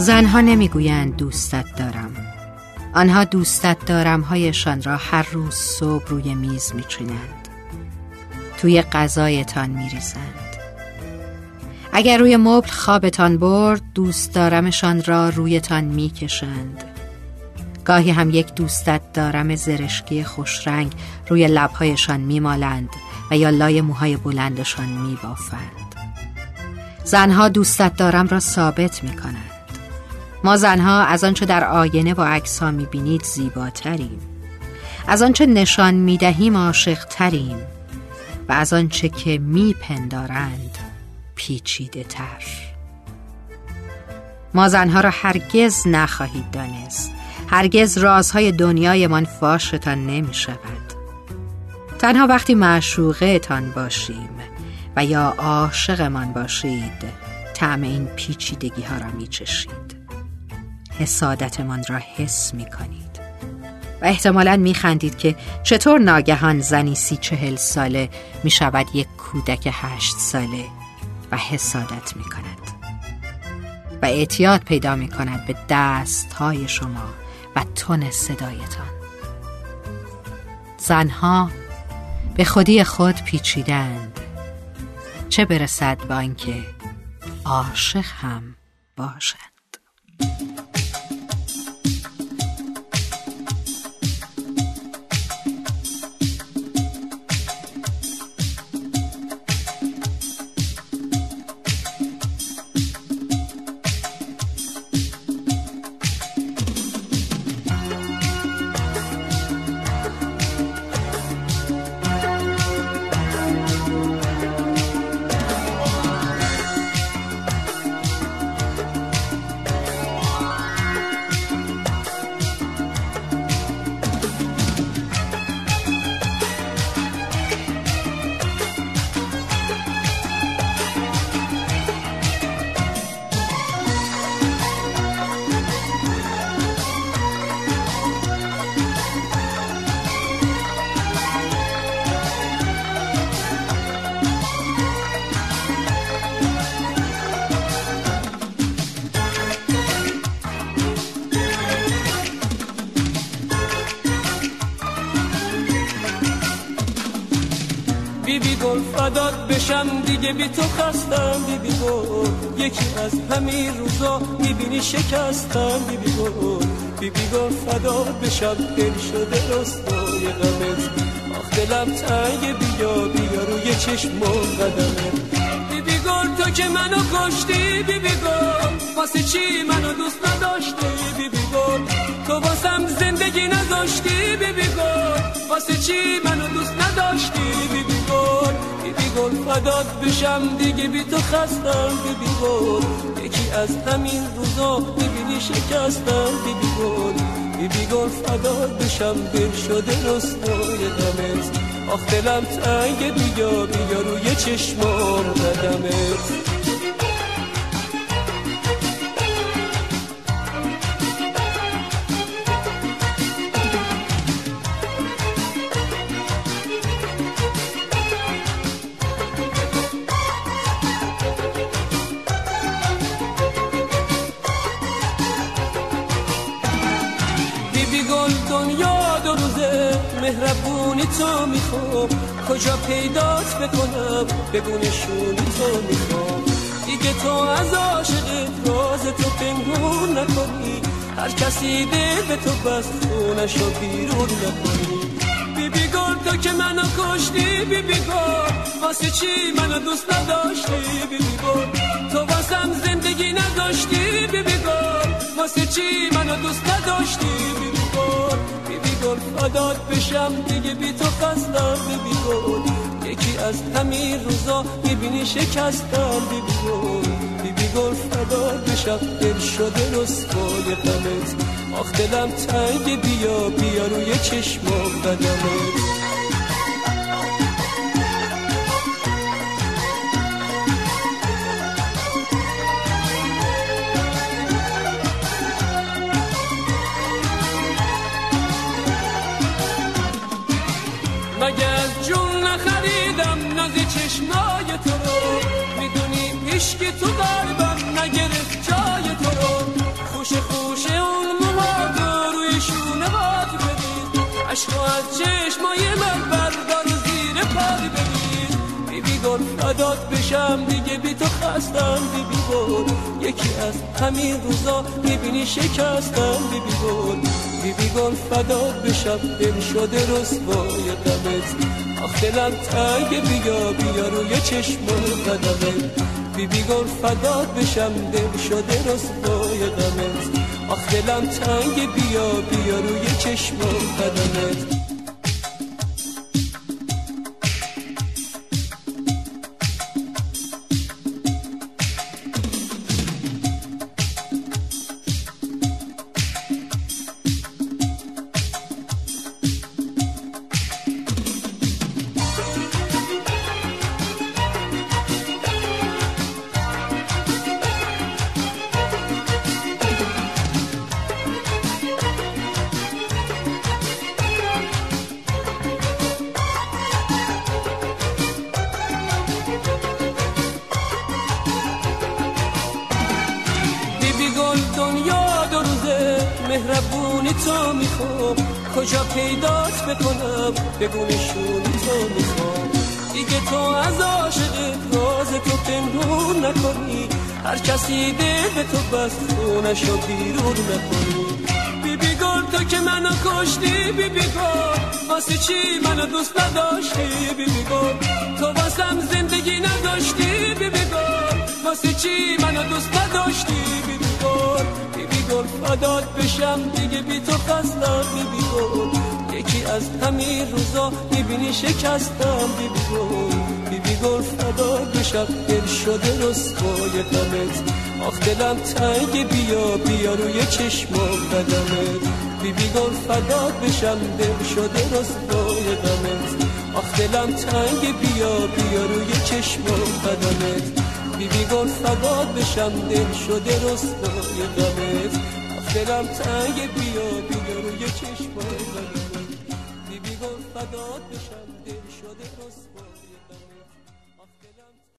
زنها نمی‌گویند دوستت دارم. آنها دوستت دارم هایشان را هر روز صبح روی میز میچینند. توی غذایتان میریزند. اگر روی مبل خوابتان برد دوست دارمشان را رویتان می‌کشند. گاهی هم یک دوستت دارم زرشکی خوشرنگ روی لبهایشان میمالند و یا لای موهای بلندشان میبافند. زنها دوستت دارم را ثابت می‌کنند. ما زنها از آنچه در آینه و عکس ها می‌بینید زیباتریم. از آنچه نشان می‌دهیم عاشق تریم و از آنچه که میپندارند پیچیده تر ما زنها را هرگز نخواهید دانست. هرگز رازهای دنیایمان فاشتان نمی شود تنها وقتی معشوقه تان باشیم و یا عاشقمان باشید طعم این پیچیدگی ها را می چشید حسادتمان را حس می کنید و احتمالا می خندید که چطور ناگهان زنی سی چهل ساله می شود یک کودک هشت ساله و حسادت می کند و اعتیاد پیدا می کند به دست های شما و تون صدایتان. زنها به خودی خود پیچیدند. چه برسد با اینکه عاشق هم باشد بیبی گل فداد بشم دیگه بی تو خستم بیبی گل. یکی از همین روزا می‌بینی شکستم بیبی گل. بیبی گل فداد بشم دل شده رستای غمت. آخ دلم تنگ بیا بیا روی چشم بیبی گل تو که منو کشتی بیبی گل. واسه چی منو دوست نداشتی بیبی گل؟ تو واسم زندگی نداشتی بیبی گل. واسه چی منو دوست نداشتی بیبی گل فدات بشم دیگه بی تو خستم بیبی گل یکی از همین روزا می‌بینی شکستم بیبی گل بیبی گل فدات بشم دل شده رسوای غمت آخ دلم تنگ بیا بیا روی چشمام قدمت مهربونی تو می‌خوام. کجا پیدات بکنم؟ بگو نشونی تو می‌خوام. دیگه تو از عاشقت راز تو پنهون نکنی. هر کسی دل به تو بست خونشو بیرون نکنی. بیبی گل تو که منو کشتی بیبی گل. واسه چی منو دوست نداشتی بیبی گل؟ تو واسم زندگی نداشتی بیبی گل. واسه چی منو دوست نداشتی بیبی فدات بشم دیگه بی تو خستم بیبی گل یکی از همین روزا می‌بینی شکستم بیبی گل بیبی گل فدات بشم دل شده رسوای غمت. آخ دلم تنگ بیا بیا روی چشمام قدمت از چشمای من بردار زیر پای بگیر بی بی گل فدات بشم دیگه بی تو خستم. بی بی گل یکی از همین روزا می‌بینی شکستم. بی بی گل بی بی گل فدات بشم. دل شده رسوای غمت آخ دلم تنگ بیا بیا روی چشم قدمت. بی بی گل فدات بشم. دل شده رسوای آخ دلم تنگ بیا بیا روی چشم قدمت. مهربونی تو می‌خوام. کجا پیدات بکنم؟ بگو نشونی تو می‌خوام. دیگه تو از عاشق راز تو پنهون نکنی. هر کسی ده به تو بس خونشو بیرون نکنی. بی بی گل تو که منو کشتی بی بی گل. واسه چی منو دوست نداشتی بی بی گل؟ تو واسم زندگی نداشتی بی بی گل. واسه چی منو دوست نداشتی بی بی بی بی گل فدات بشم دیگه بی تو خستم بی گل یکی از همین روزا می‌بینی شکستم بی گل بی گل فدات بشم دل شده رسوای غمت آخ دلم تنگ بیا بیا روی چشم قدمت بی گل فدات بشم دل شده رسوای غمت آخ دلم تنگ بیا بیا روی چشم قدمت بی بی گل فدات بشم دل شده غمت آخ دلم تنگ بیا بیا روی چشم قدمت بی گل فدات بشم دل شده رسوای